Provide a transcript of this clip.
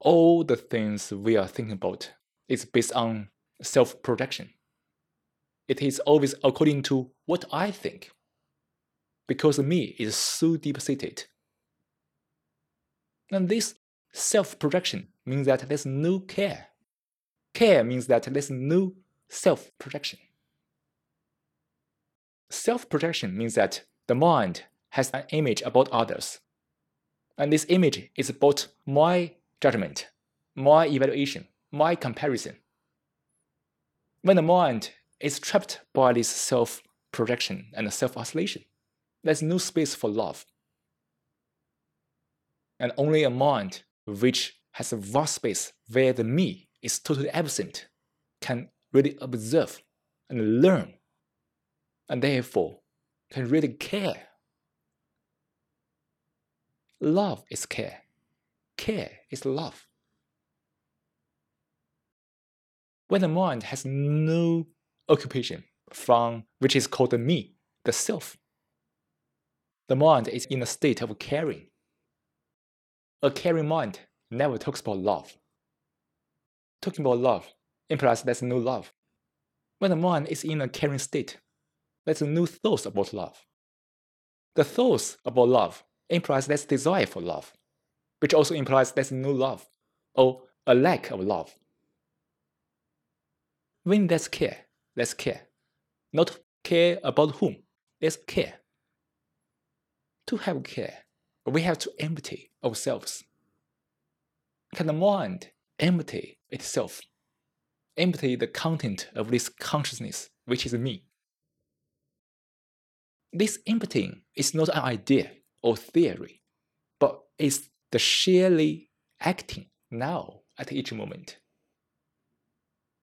all the things we are thinking about is based on self projection. It is always according to what I think, because me is so deep seated. And this self projection means that there's no care. Care means that there's no self projection. Self projection means that the mind has an image about others. And this image is about my judgment, my evaluation, my comparison. When the mind is trapped by this self projection and self isolation, there's no space for love. And only a mind which has a vast space where the me is totally absent can really observe and learn, and therefore can really care. Love is care. Care is love. When the mind has no occupation from which is called the me, the self, the mind is in a state of caring. A caring mind never talks about love. Talking about love implies there's no love. When the mind is in a caring state, there's no thoughts about love. The thoughts about love implies there's desire for love, which also implies there's no love or a lack of love. When there's care, there's care. Not care about whom, there's care. To have care, we have to empty ourselves. Can the mind empty itself? Empty the content of this consciousness, which is me. This emptying is not an idea or theory, but is the sheerly acting now at each moment.